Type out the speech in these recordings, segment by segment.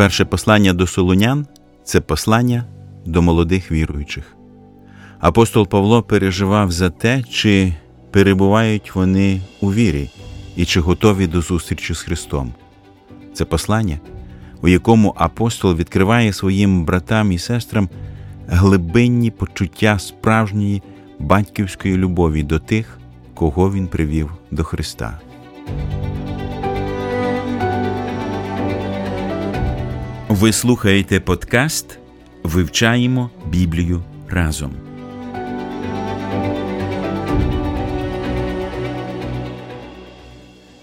Перше послання до Солунян це послання до молодих віруючих. Апостол Павло переживав за те, чи перебувають вони у вірі і чи готові до зустрічі з Христом. Це послання, у якому апостол відкриває своїм братам і сестрам глибинні почуття справжньої батьківської любові до тих, кого він привів до Христа. Ви слухаєте подкаст Вивчаємо Біблію разом.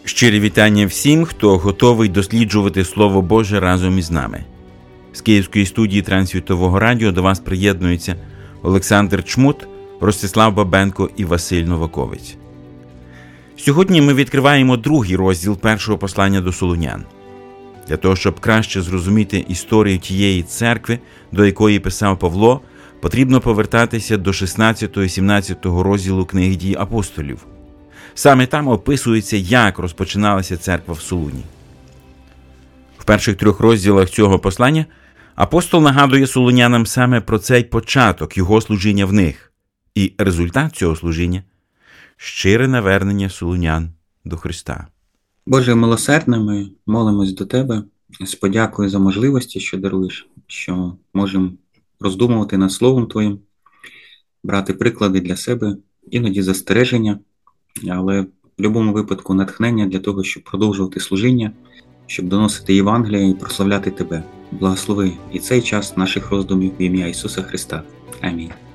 Щирі вітання всім, хто готовий досліджувати Слово Боже разом із нами. З Київської студії Трансвітового радіо до вас приєднуються Олександр Чмут, Ростислав Бабенко і Василь Новаковець. Сьогодні ми відкриваємо другий розділ першого послання до Солунян. Для того, щоб краще зрозуміти історію тієї церкви, до якої писав Павло, потрібно повертатися до 16 і 17 розділу книги дій апостолів. Саме там описується, як розпочиналася церква в Солуні. В перших трьох розділах цього послання апостол нагадує солунянам саме про цей початок його служіння в них, і результат цього служіння щире навернення солунян до Христа. Боже милосердне, ми молимось до Тебе з подякою за можливості, що даруєш, що можемо роздумувати над Словом Твоїм, брати приклади для себе, іноді застереження, але в будь-якому випадку натхнення для того, щоб продовжувати служіння, щоб доносити Євангелія і прославляти Тебе. Благослови і цей час наших роздумів в ім'я Ісуса Христа. Амінь.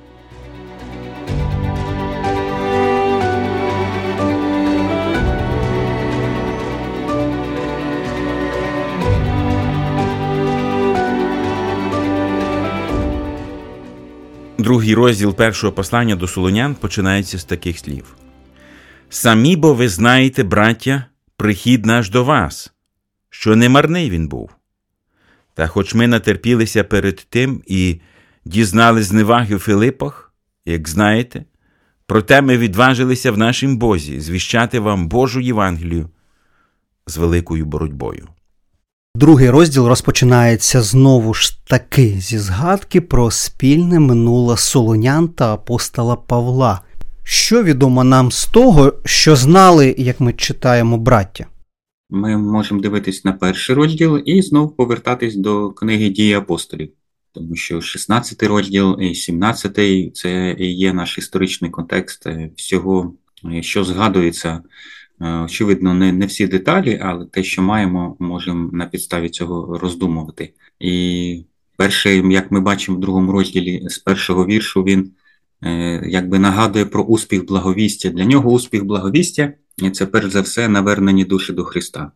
Другий розділ першого послання до Солонян починається з таких слів: Самі бо ви знаєте, браття, прихід наш до вас, що не марний він був. Та хоч ми натерпілися перед тим і дізнали зневаги в Филипах, як знаєте, проте ми відважилися в нашім Бозі звіщати вам Божу Євангелію з великою боротьбою. Другий розділ розпочинається знову ж таки зі згадки про спільне минуле солонян та апостола Павла. Що відомо нам з того, що знали, як ми читаємо браття? Ми можемо дивитись на перший розділ і знову повертатись до книги дії апостолів, тому що 16 розділ і 17 це є наш історичний контекст всього, що згадується Е, очевидно, не не всі деталі, але те, що маємо, можемо на підставі цього роздумувати. І перше, як ми бачимо в другому розділі з першого віршу, він е, якби нагадує про успіх благовістя. Для нього успіх благовістя це перш за все навернені душі до Христа.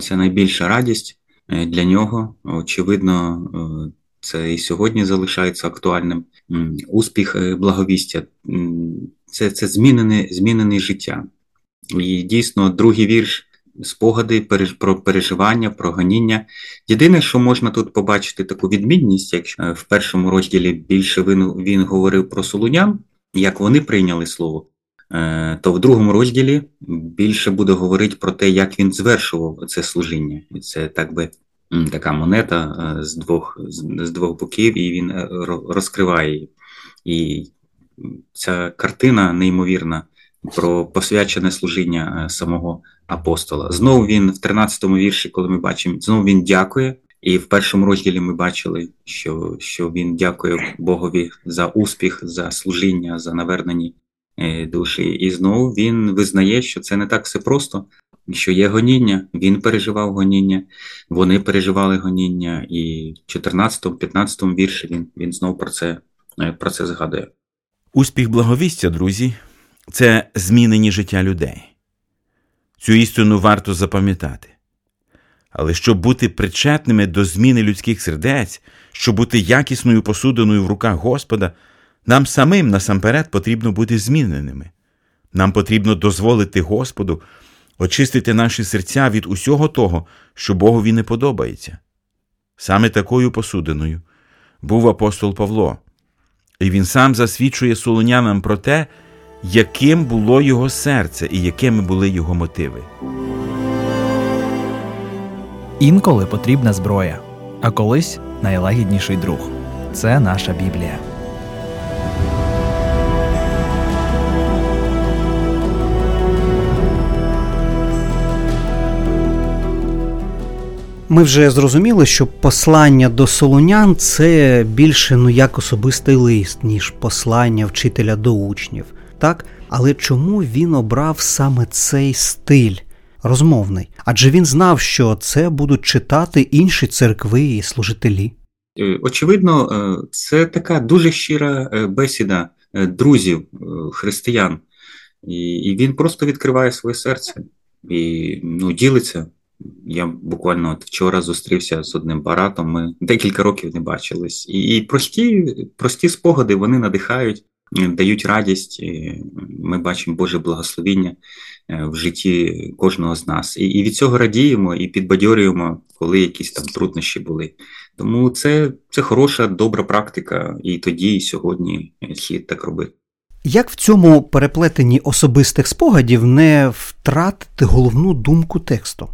Це найбільша радість е, для нього. Очевидно, це і сьогодні залишається актуальним. Успіх благовістя це це змінене, змінене життя. І дійсно, другий вірш спогади про переживання, про гоніння. Єдине, що можна тут побачити таку відмінність, якщо в першому розділі більше він, він говорив про солунян, як вони прийняли слово, е, то в другому розділі більше буде говорити про те, як він звершував це служіння. Це так би така монета е, з двох з двох боків, і він е, розкриває її. І ця картина неймовірна про посвячене служіння е, самого апостола. Знову він в 13-му вірші, коли ми бачимо, знову він дякує. І в першому розділі ми бачили, що що він дякує Богові за успіх, за служіння, за навернені е, душі. І знову він визнає, що це не так все просто, що є гоніння. Він переживав гоніння, вони переживали гоніння, і в 14-15 вірші він він знову про це, е, про це згадує. Успіх благовістя, друзі, це змінені життя людей. Цю істину варто запам'ятати. Але щоб бути причетними до зміни людських сердець, щоб бути якісною посудиною в руках Господа, нам самим насамперед потрібно бути зміненими. Нам потрібно дозволити Господу очистити наші серця від усього того, що Богові не подобається. Саме такою посудиною був апостол Павло, і він сам засвідчує солонянам про те, яким було його серце і якими були його мотиви. Інколи потрібна зброя. а колись найлагідніший друг. Це наша Біблія. Ми вже зрозуміли, що послання до солонян це більше ну як особистий лист, ніж послання вчителя до учнів, так? Але чому він обрав саме цей стиль розмовний? Адже він знав, що це будуть читати інші церкви і служителі. Е, очевидно, е, це така дуже щира е, бесіда друзів, християн, і він просто відкриває своє серце і ну, ділиться. Я буквально от вчора зустрівся з одним паратом. Ми декілька років не бачились, і прості, прості спогади вони надихають, дають радість. Ми бачимо Боже благословіння в житті кожного з нас. І і від цього радіємо і підбадьорюємо, коли якісь там труднощі були. Тому це, це хороша, добра практика, і тоді, і сьогодні слід так робити. Як в цьому переплетенні особистих спогадів не втратити головну думку тексту?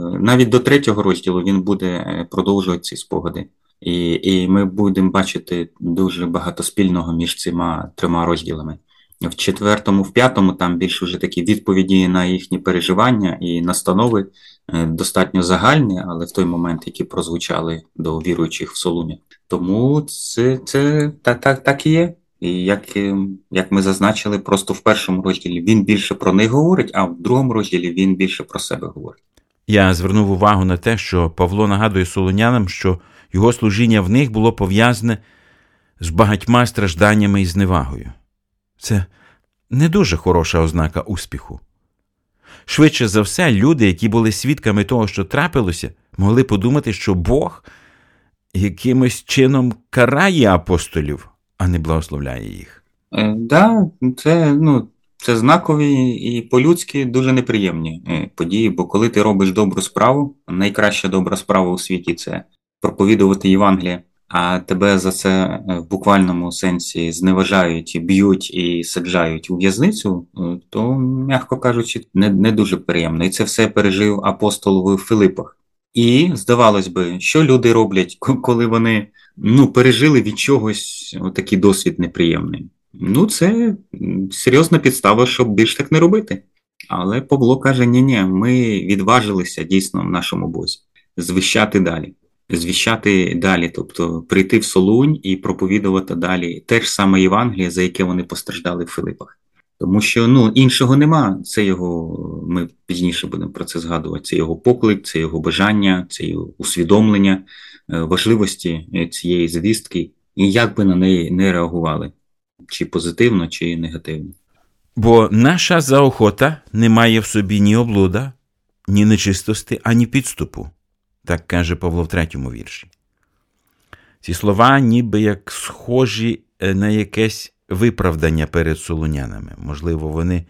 Навіть до третього розділу він буде е, продовжувати ці спогади, і і ми будемо бачити дуже багато спільного між цими трьома розділами. В четвертому, в п'ятому там більше вже такі відповіді на їхні переживання і настанови е, достатньо загальні, але в той момент, які прозвучали до віруючих в Солуні. Тому це це так, так, так і є. І як е, як ми зазначили, просто в першому розділі він більше про них говорить, а в другому розділі він більше про себе говорить. Я звернув увагу на те, що Павло нагадує солонянам, що його служіння в них було пов'язане з багатьма стражданнями і зневагою. Це не дуже хороша ознака успіху. Швидше за все, люди, які були свідками того, що трапилося, могли подумати, що Бог якимось чином карає апостолів, а не благословляє їх. Так, е, да, це ну, це знакові і по-людськи дуже неприємні е, події, бо коли ти робиш добру справу, найкраща добра справа у світі це проповідувати Євангеліє, а тебе за це е, в буквальному сенсі зневажають, б'ють і саджають у в'язницю, е, то, м'яко кажучи, не не дуже приємно. І це все пережив апостол в Филипах. І здавалось би, що люди роблять, коли вони ну, пережили від чогось такий досвід неприємний. Ну, це серйозна підстава, щоб більш так не робити. Але Павло каже: ні ні ми відважилися дійсно в нашому бозі, звіщати далі, звіщати далі, тобто прийти в Солунь і проповідувати далі те ж саме Євангеліє, за яке вони постраждали в Филипах. Тому що ну, іншого нема. Це його, ми пізніше будемо про це згадувати. Це його поклик, це його бажання, це його усвідомлення е, важливості е, цієї звістки, і як би на неї не реагували чи позитивно, чи негативно. Бо наша заохота не має в собі ні облуда, ні нечистости, ані підступу, так каже Павло в третьому вірші. Ці слова ніби як схожі е, на якесь виправдання перед солонянами. Можливо, вони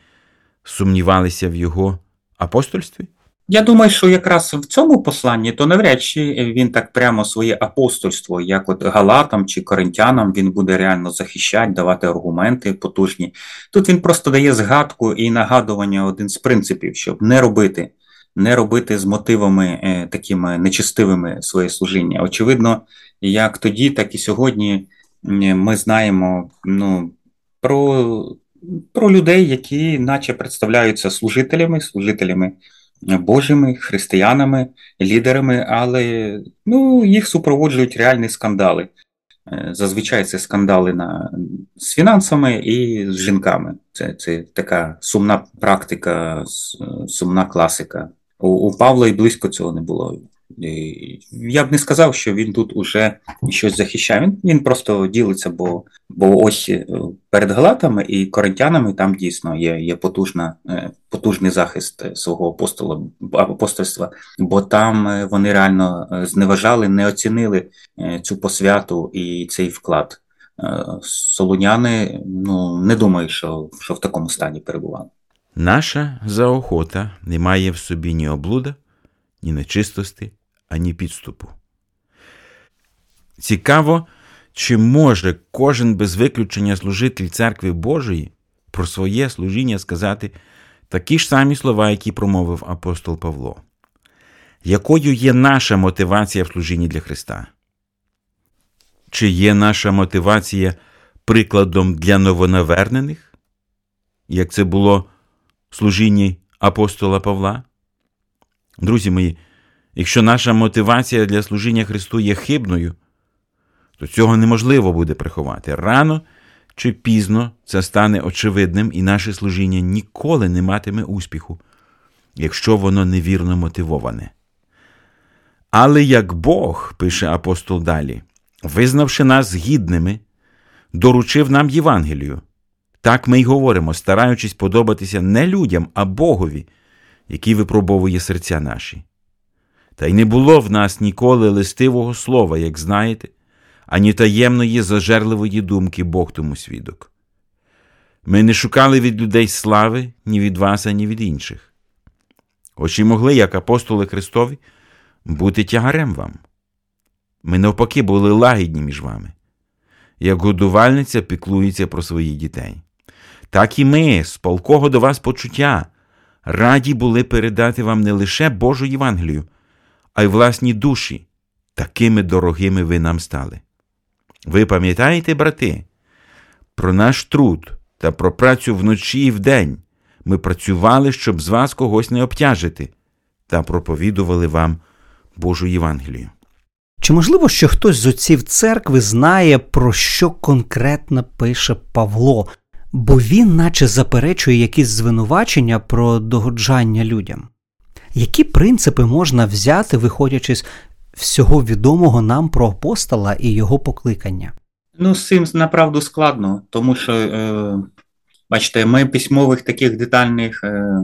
сумнівалися в його апостольстві? Я думаю, що якраз в цьому посланні то навряд чи він так прямо своє апостольство, як от Галатам чи Коринтянам, він буде реально захищати, давати аргументи потужні. Тут він просто дає згадку і нагадування один з принципів, щоб не робити, не робити з мотивами е, такими нечестивими своє служіння. Очевидно, як тоді, так і сьогодні ми знаємо ну, про, про людей, які наче представляються служителями, служителями. Божими, християнами, лідерами, але ну, їх супроводжують реальні скандали. Е, зазвичай це скандали на, з фінансами і з жінками. Це це така сумна практика, сумна класика. У, у Павла і близько цього не було. Я б не сказав, що він тут уже щось захищає. Він він просто ділиться, бо бо ось е, перед галатами і коринтянами там дійсно є є потужна, е, потужний захист свого апостола апостольства, бо там е, вони реально зневажали, не оцінили цю посвяту і цей вклад. Солоняни ну не думаю, що, що в такому стані перебували. Наша заохота не має в собі ні облуда, ні нечистості ані підступу. Цікаво, чи може кожен без виключення служитель церкви Божої про своє служіння сказати такі ж самі слова, які промовив апостол Павло. якою є наша мотивація в служінні для Христа? Чи є наша мотивація прикладом для новонавернених, як це було служінні апостола Павла? Друзі мої, якщо наша мотивація для служіння Христу є хибною, то цього неможливо буде приховати. Рано чи пізно це стане очевидним, і наше служіння ніколи не матиме успіху, якщо воно невірно мотивоване. Але як Бог, пише апостол далі, визнавши нас гідними, доручив нам Євангелію. Так ми й говоримо, стараючись подобатися не людям, а Богові, який випробовує серця наші. Та й не було в нас ніколи листивого слова, як знаєте, ані таємної зажерливої думки Бог тому свідок. Ми не шукали від людей слави ні від вас, ані від інших. Хоч і могли, як апостоли Христові, бути тягарем вам. Ми навпаки були лагідні між вами, як годувальниця піклується про своїх дітей. Так і ми, з полкого до вас почуття, раді були передати вам не лише Божу Євангелію, а й власні душі, такими дорогими ви нам стали. Ви пам'ятаєте, брати, про наш труд та про працю вночі і вдень ми працювали, щоб з вас когось не обтяжити, та проповідували вам Божу Євангелію. Чи можливо, що хтось з отців церкви знає, про що конкретно пише Павло, бо він наче заперечує якісь звинувачення про догоджання людям? Які принципи можна взяти, виходячи з всього відомого нам про апостола і його покликання? Ну, з цим направду складно, тому що, е, бачите, ми письмових таких детальних е,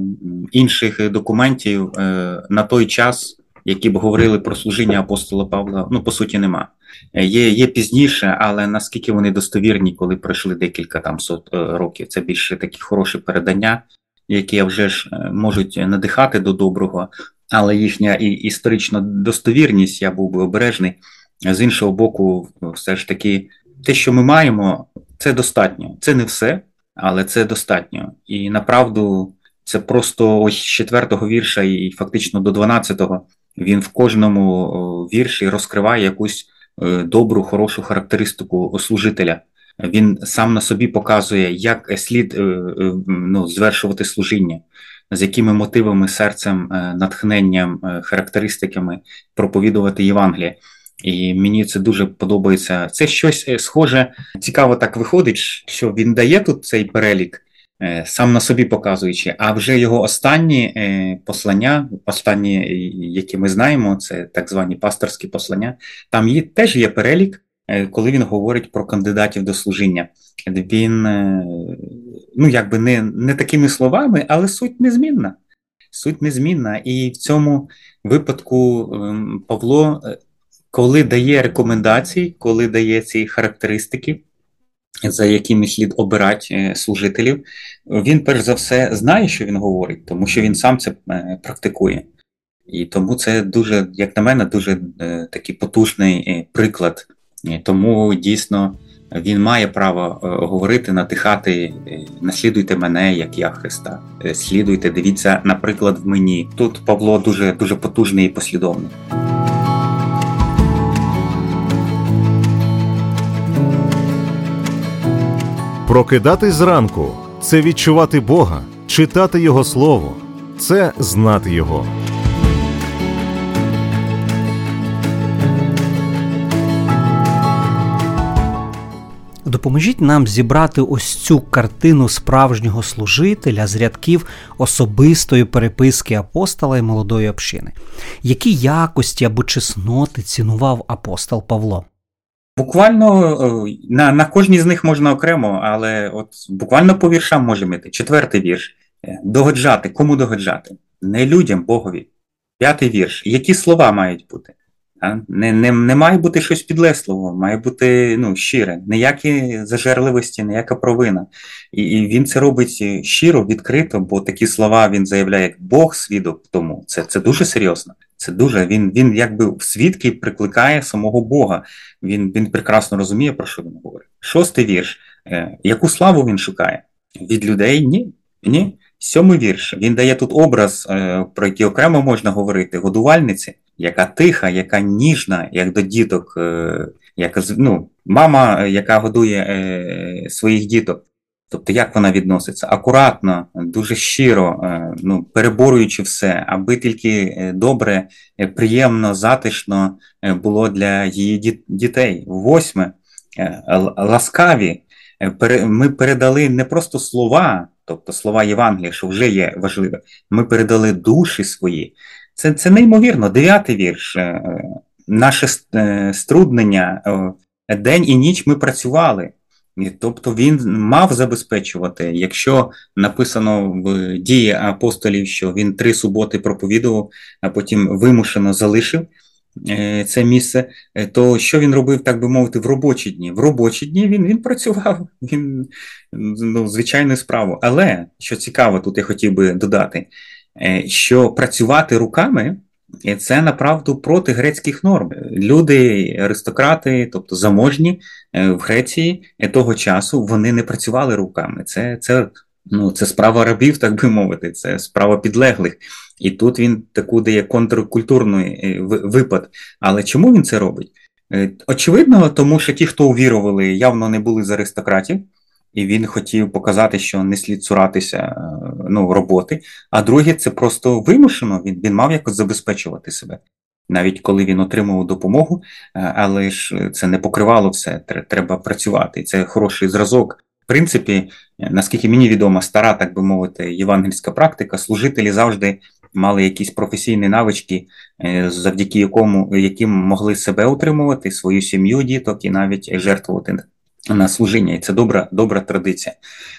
інших документів е, на той час, які б говорили про служіння апостола Павла, ну, по суті, нема. Є є пізніше, але наскільки вони достовірні, коли пройшли декілька там сот років, це більше такі хороші передання, які вже ж можуть надихати до доброго, але їхня і історична достовірність, я був би обережний. З іншого боку, все ж таки, те, що ми маємо, це достатньо. Це не все, але це достатньо. І направду, це просто ось з четвертого вірша, і фактично до 12-го, він в кожному вірші розкриває якусь е, добру, хорошу характеристику служителя. Він сам на собі показує, як слід е, е, ну, звершувати служіння з якими мотивами, серцем, е, натхненням, е, характеристиками проповідувати Євангеліє. І мені це дуже подобається. Це щось е, схоже, цікаво так виходить, що він дає тут цей перелік, сам на собі показуючи, а вже його останні послання, останні, які ми знаємо, це так звані пасторські послання, там є, теж є перелік, коли він говорить про кандидатів до служіння. Він ну якби не не такими словами, але суть незмінна. Суть незмінна. І в цьому випадку ем, Павло, е, коли дає рекомендації, коли дає ці характеристики, за якими слід обирати е, служителів, він перш за все знає, що він говорить, тому що він сам це е, практикує. І тому це дуже, як на мене, дуже такий потужний приклад. Тому дійсно він має право е, говорити, надихати, е, наслідуйте мене, як я Христа. Е, слідуйте, дивіться, наприклад, в мені. Тут Павло дуже дуже потужний і послідовний. Прокидатись зранку це відчувати Бога, читати Його Слово, це знати Його. Допоможіть нам зібрати ось цю картину справжнього служителя з рядків особистої переписки апостола і молодої общини. Які якості або чесноти цінував апостол Павло? Буквально е, на на кожній з них можна окремо, але от буквально по віршам можемо йти. Четвертий вірш. Е, догоджати. Кому догоджати? Не людям, Богові. П'ятий вірш. Які слова мають бути? Не не, не має бути щось підлесливо, має бути ну, щире, ніякі зажерливості, ніяка провина. І і він це робить щиро, відкрито, бо такі слова він заявляє, як Бог свідок тому. Це це дуже серйозно. Це дуже він він якби в свідки прикликає самого Бога. Він він прекрасно розуміє, про що він говорить. Шостий вірш. Е, яку славу він шукає? Від людей? Ні. Ні. Сьомий вірш він дає тут образ, е, про який окремо можна говорити, годувальниці, яка тиха, яка ніжна, як до діток, е, як ну, мама, яка годує е, своїх діток. Тобто, як вона відноситься? Акуратно, дуже щиро, ну, переборюючи все, аби тільки добре, приємно, затишно було для її дітей. Восьме, ласкаві. Ми передали не просто слова тобто слова Євангелія, що вже є важливе, ми передали душі свої. Це це неймовірно. Дев'ятий вірш. Е, наше е, струднення, день і ніч ми працювали. Тобто він мав забезпечувати, якщо написано в дії апостолів, що він три суботи проповідував, а потім вимушено залишив. Е, це місце, е, то що він робив, так би мовити, в робочі дні? В робочі дні він він працював, він ну, звичайну справу. Але що цікаво, тут я хотів би додати, е, що працювати руками це направду проти грецьких норм. Люди, аристократи, тобто заможні в Греції того часу вони не працювали руками. Це це Ну, це справа рабів, так би мовити, це справа підлеглих. І тут він таку дає контркультурний е, випад. Але чому він це робить? Е, очевидно, тому що ті, хто увірували, явно не були з аристократів, і він хотів показати, що не слід цуратися е, ну, роботи. А друге, це просто вимушено, він, він мав якось забезпечувати себе. Навіть коли він отримував допомогу, але ж це не покривало все, треба працювати. Це хороший зразок в принципі, наскільки мені відомо, стара, так би мовити, євангельська практика, служителі завжди мали якісь професійні навички, е, завдяки якому яким могли себе утримувати, свою сім'ю, діток і навіть жертвувати на служіння. І це добра добра традиція.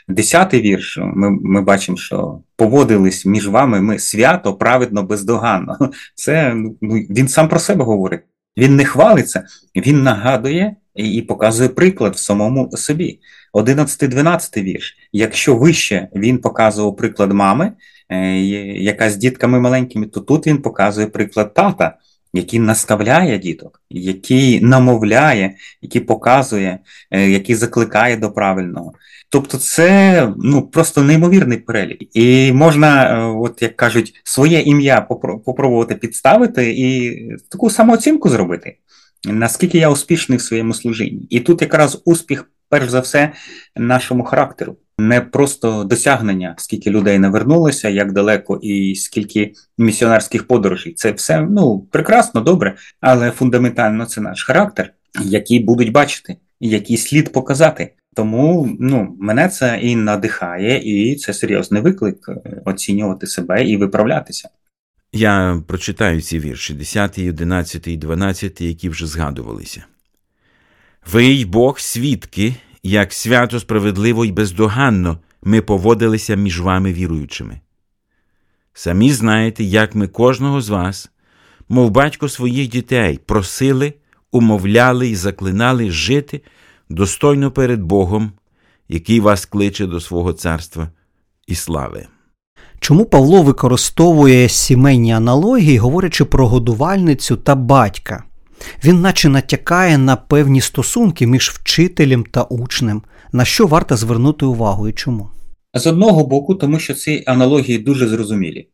Десятий вірш. Ми ми бачимо, що поводились між вами ми свято, праведно, бездоганно. Це ну, він сам про себе говорить. Він не хвалиться, він нагадує і показує приклад в самому собі. 11-12 вірш. Якщо вище він показував приклад мами, е, яка з дітками маленькими, то тут він показує приклад тата, який наставляє діток, який намовляє, який показує, е, який закликає до правильного. Тобто, це ну просто неймовірний перелік. І можна, е, от як кажуть, своє ім'я попробувати підставити і таку самооцінку зробити. Наскільки я успішний в своєму служінні, і тут якраз успіх перш за все, нашому характеру. Не просто досягнення, скільки людей навернулося, як далеко і скільки місіонерських подорожей. Це все ну прекрасно, добре, але фундаментально це наш характер, який будуть бачити, який слід показати. Тому ну мене це і надихає, і це серйозний виклик е, оцінювати себе і виправлятися. Я прочитаю ці вірші 10, 11 і 12, які вже згадувалися. Ви й Бог свідки, як свято справедливо і бездоганно ми поводилися між вами віруючими. Самі знаєте, як ми кожного з вас, мов батько своїх дітей, просили, умовляли і заклинали жити достойно перед Богом, який вас кличе до свого царства і слави. Чому Павло використовує сімейні аналогії, говорячи про годувальницю та батька? Він наче натякає на певні стосунки між вчителем та учнем, на що варто звернути увагу і чому? З одного боку, тому що ці аналогії дуже зрозумілі.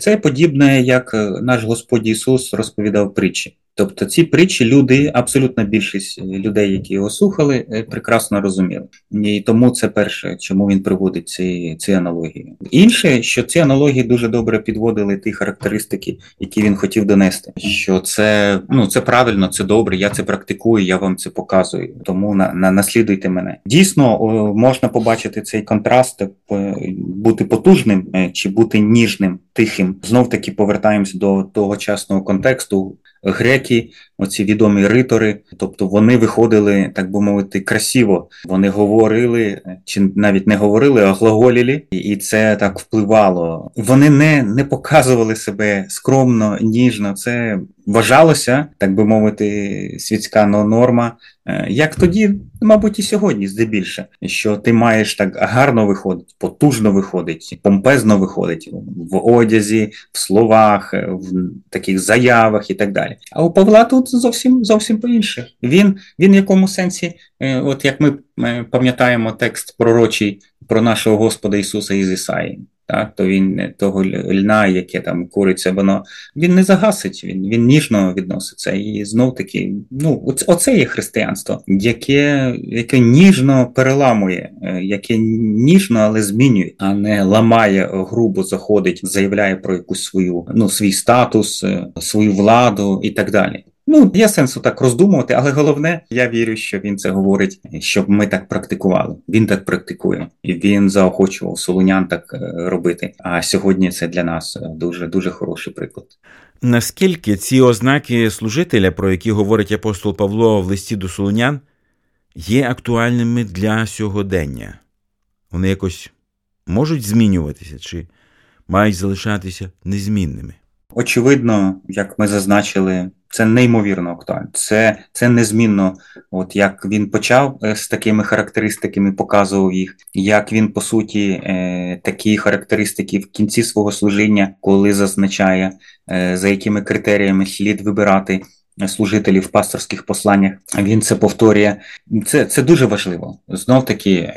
Це подібне, як наш Господь Ісус розповідав притчі. Тобто ці притчі люди, абсолютна більшість людей, які його слухали, е, прекрасно розуміли. І тому це перше, чому він приводить ці ці аналогії. Інше, що ці аналогії дуже добре підводили ті характеристики, які він хотів донести. Що це ну це правильно, це добре, я це практикую, я вам це показую. Тому на, на наслідуйте мене. Дійсно, можна побачити цей контраст, е, бути потужним е, чи бути ніжним, тихим. Знов таки повертаємось до тогочасного контексту греки, оці відомі ритори, тобто вони виходили, так би мовити, красиво. Вони говорили, чи навіть не говорили, а глаголіли, і це так впливало. Вони не, не показували себе скромно, ніжно. Це вважалося, так би мовити, світська норма. Е, як тоді, мабуть, і сьогодні, здебільше, що ти маєш так гарно виходить, потужно виходить, помпезно виходить в одязі, в словах, в таких заявах і так далі. А у Павла тут зовсім зовсім по-інше. Він він в якому сенсі, е, от як ми е, пам'ятаємо текст пророчий про нашого Господа Ісуса із Ісаї. Так, то він того льна, яке там куриться, воно він не загасить, він він ніжно відноситься. І знов таки, ну, оце є християнство, яке яке ніжно переламує, е, яке ніжно, але змінює, а не ламає, грубо заходить, заявляє про якусь свою ну, свій статус, е, свою владу і так далі. Ну, є сенсу так роздумувати, але головне, я вірю, що він це говорить, щоб ми так практикували. Він так практикує, і він заохочував солонян так е, робити. А сьогодні це для нас е, дуже дуже хороший приклад. Наскільки ці ознаки служителя, про які говорить апостол Павло в листі до солонян, є актуальними для сьогодення? Вони якось можуть змінюватися чи мають залишатися незмінними? Очевидно, як ми зазначили, це неймовірно актуально. Це це незмінно, от як він почав е, з такими характеристиками, показував їх, як він по суті е, такі характеристики в кінці свого служіння, коли зазначає, е, за якими критеріями слід вибирати. Служителів в пасторських посланнях він це повторює. Це це дуже важливо. Знов таки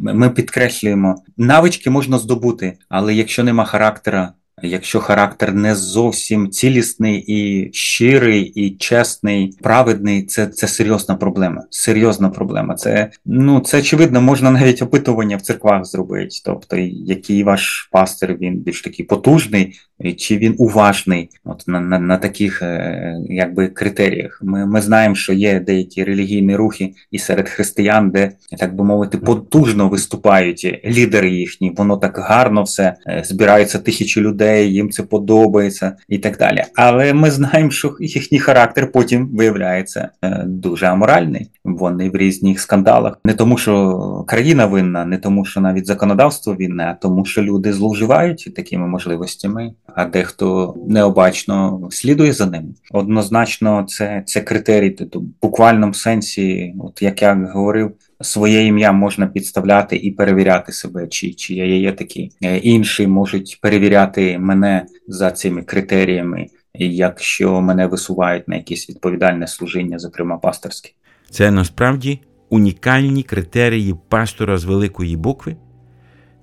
ми підкреслюємо, навички можна здобути, але якщо нема характера, Якщо характер не зовсім цілісний і щирий, і чесний, праведний, це це серйозна проблема. Серйозна проблема. Це ну це очевидно, можна навіть опитування в церквах зробити. Тобто, який ваш пастир він більш такий потужний, чи він уважний, от на на, на таких е, якби критеріях. Ми ми знаємо, що є деякі релігійні рухи і серед християн, де так би мовити, потужно виступають лідери їхні. Воно так гарно все е, збираються тисячі людей їм це подобається і так далі. Але ми знаємо, що їхній характер потім виявляється е, дуже аморальний. Вони в різних скандалах, не тому, що країна винна, не тому, що навіть законодавство винне, а тому, що люди зловживають такими можливостями, а дехто необачно слідує за ними. Однозначно, це це критерій, в буквальному сенсі, от як я говорив своє ім'я можна підставляти і перевіряти себе, чи чи я є такі. Е, інші можуть перевіряти мене за цими критеріями, якщо мене висувають на якесь відповідальне служіння, зокрема пасторське. Це насправді унікальні критерії пастора з великої букви,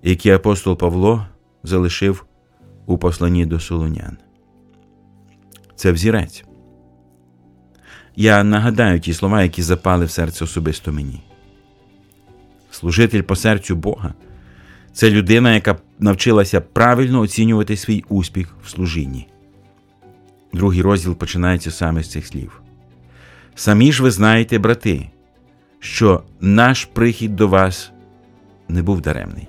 які апостол Павло залишив у посланні до Солонян. Це взірець. Я нагадаю ті слова, які запали в серце особисто мені служитель по серцю Бога. Це людина, яка навчилася правильно оцінювати свій успіх в служінні. Другий розділ починається саме з цих слів. Самі ж ви знаєте, брати, що наш прихід до вас не був даремний.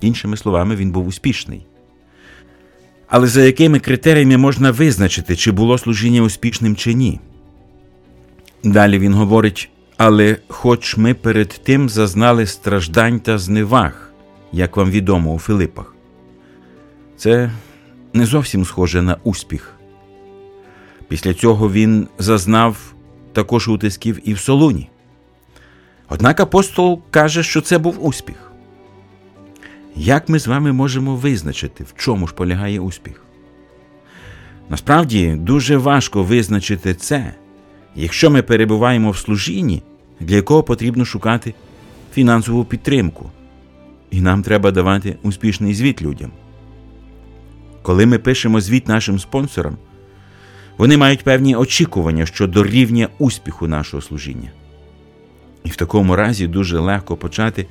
Іншими словами, він був успішний. Але за якими критеріями можна визначити, чи було служіння успішним чи ні? Далі він говорить але хоч ми перед тим зазнали страждань та зневаг, як вам відомо у Филипах, це не зовсім схоже на успіх. Після цього він зазнав також утисків і в Солуні. Однак апостол каже, що це був успіх. Як ми з вами можемо визначити, в чому ж полягає успіх? Насправді дуже важко визначити це, якщо ми перебуваємо в служінні, для якого потрібно шукати фінансову підтримку, і нам треба давати успішний звіт людям. Коли ми пишемо звіт нашим спонсорам, вони мають певні очікування щодо рівня успіху нашого служіння. І в такому разі дуже легко почати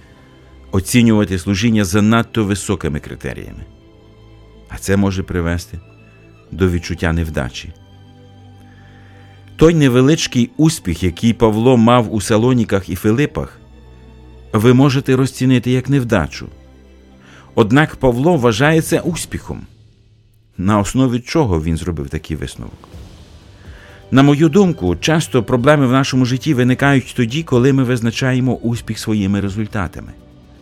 оцінювати служіння за надто високими критеріями. А це може привести до відчуття невдачі. Той невеличкий успіх, який Павло мав у Салоніках і Филипах, ви можете розцінити як невдачу. Однак Павло вважає це успіхом, на основі чого він зробив такий висновок. На мою думку, часто проблеми в нашому житті виникають тоді, коли ми визначаємо успіх своїми результатами,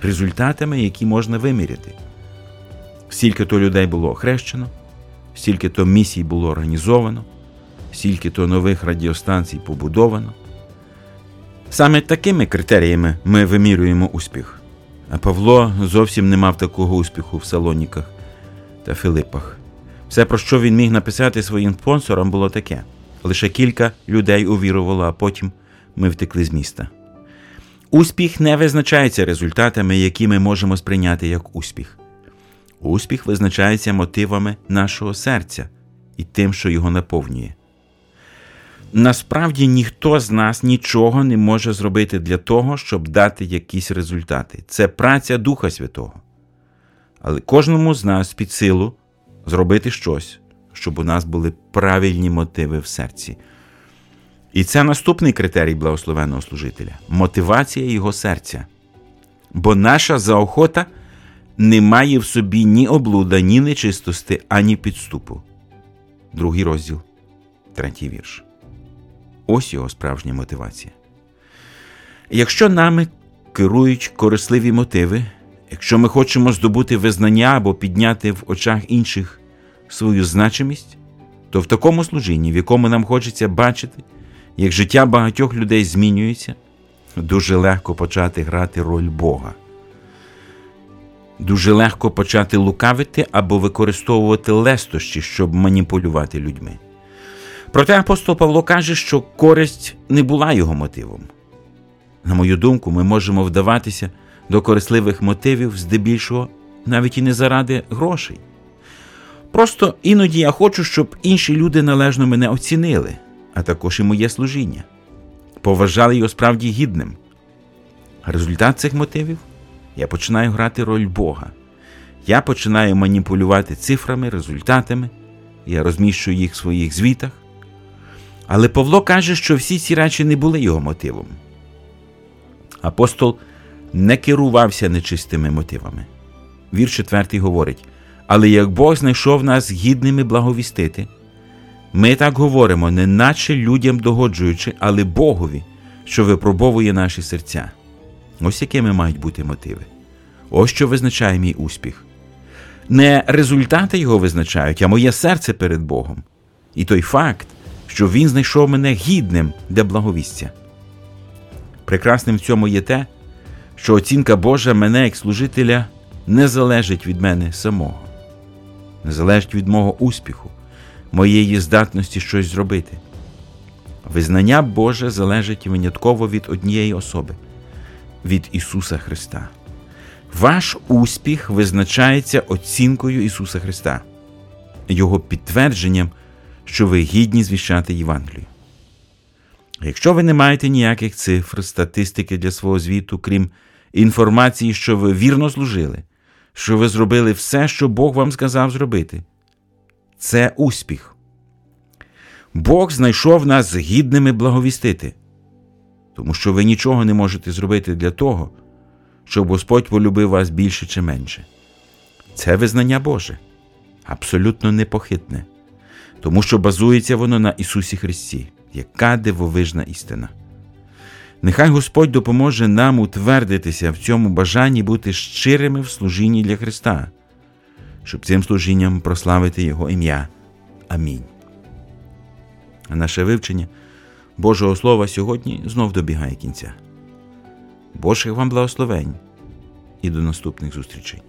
результатами, які можна виміряти. Скільки то людей було охрещено, стільки то місій було організовано скільки то нових радіостанцій побудовано. Саме такими критеріями ми вимірюємо успіх. А Павло зовсім не мав такого успіху в Салоніках та Филипах. Все, про що він міг написати своїм спонсорам, було таке: лише кілька людей увірувало, а потім ми втекли з міста. Успіх не визначається результатами, які ми можемо сприйняти як успіх. Успіх визначається мотивами нашого серця і тим, що його наповнює. Насправді ніхто з нас нічого не може зробити для того, щоб дати якісь результати. Це праця Духа Святого. Але кожному з нас під силу зробити щось, щоб у нас були правильні мотиви в серці. І це наступний критерій благословеного служителя мотивація його серця. Бо наша заохота не має в собі ні облуда, ні нечистости, ані підступу. Другий розділ, третій вірш. Ось його справжня мотивація. Якщо нами керують корисливі мотиви, якщо ми хочемо здобути визнання або підняти в очах інших свою значимість, то в такому служінні, в якому нам хочеться бачити, як життя багатьох людей змінюється, дуже легко почати грати роль Бога. Дуже легко почати лукавити або використовувати лестощі, щоб маніпулювати людьми. Проте апостол Павло каже, що користь не була його мотивом. На мою думку, ми можемо вдаватися до корисливих мотивів здебільшого навіть і не заради грошей. Просто іноді я хочу, щоб інші люди належно мене оцінили, а також і моє служіння, поважали його справді гідним. Результат цих мотивів я починаю грати роль Бога. Я починаю маніпулювати цифрами, результатами, я розміщую їх в своїх звітах. Але Павло каже, що всі ці речі не були його мотивом. Апостол не керувався нечистими мотивами. Вір четвертий говорить: але як Бог знайшов нас гідними благовістити, ми так говоримо, не наче людям догоджуючи, але Богові, що випробовує наші серця. Ось якими мають бути мотиви. Ось що визначає мій успіх. Не результати його визначають, а моє серце перед Богом. І той факт, що Він знайшов мене гідним для благовістя. Прекрасним в цьому є те, що оцінка Божа мене як служителя не залежить від мене самого, не залежить від мого успіху, моєї здатності щось зробити. Визнання Боже залежить винятково від однієї особи від Ісуса Христа. Ваш успіх визначається оцінкою Ісуса Христа, Його підтвердженням, що ви гідні звіщати Євангелію. Якщо ви не маєте ніяких цифр, статистики для свого звіту, крім інформації, що ви вірно служили, що ви зробили все, що Бог вам сказав зробити, це успіх. Бог знайшов нас гідними благовістити тому що ви нічого не можете зробити для того, щоб Господь полюбив вас більше чи менше. Це визнання Боже, абсолютно непохитне, тому що базується воно на Ісусі Христі, яка дивовижна істина. Нехай Господь допоможе нам утвердитися в цьому бажанні бути щирими в служінні для Христа, щоб цим служінням прославити Його ім'я. Амінь. А наше вивчення. Божого Слова сьогодні знов добігає кінця. Божих вам благословень і до наступних зустрічей.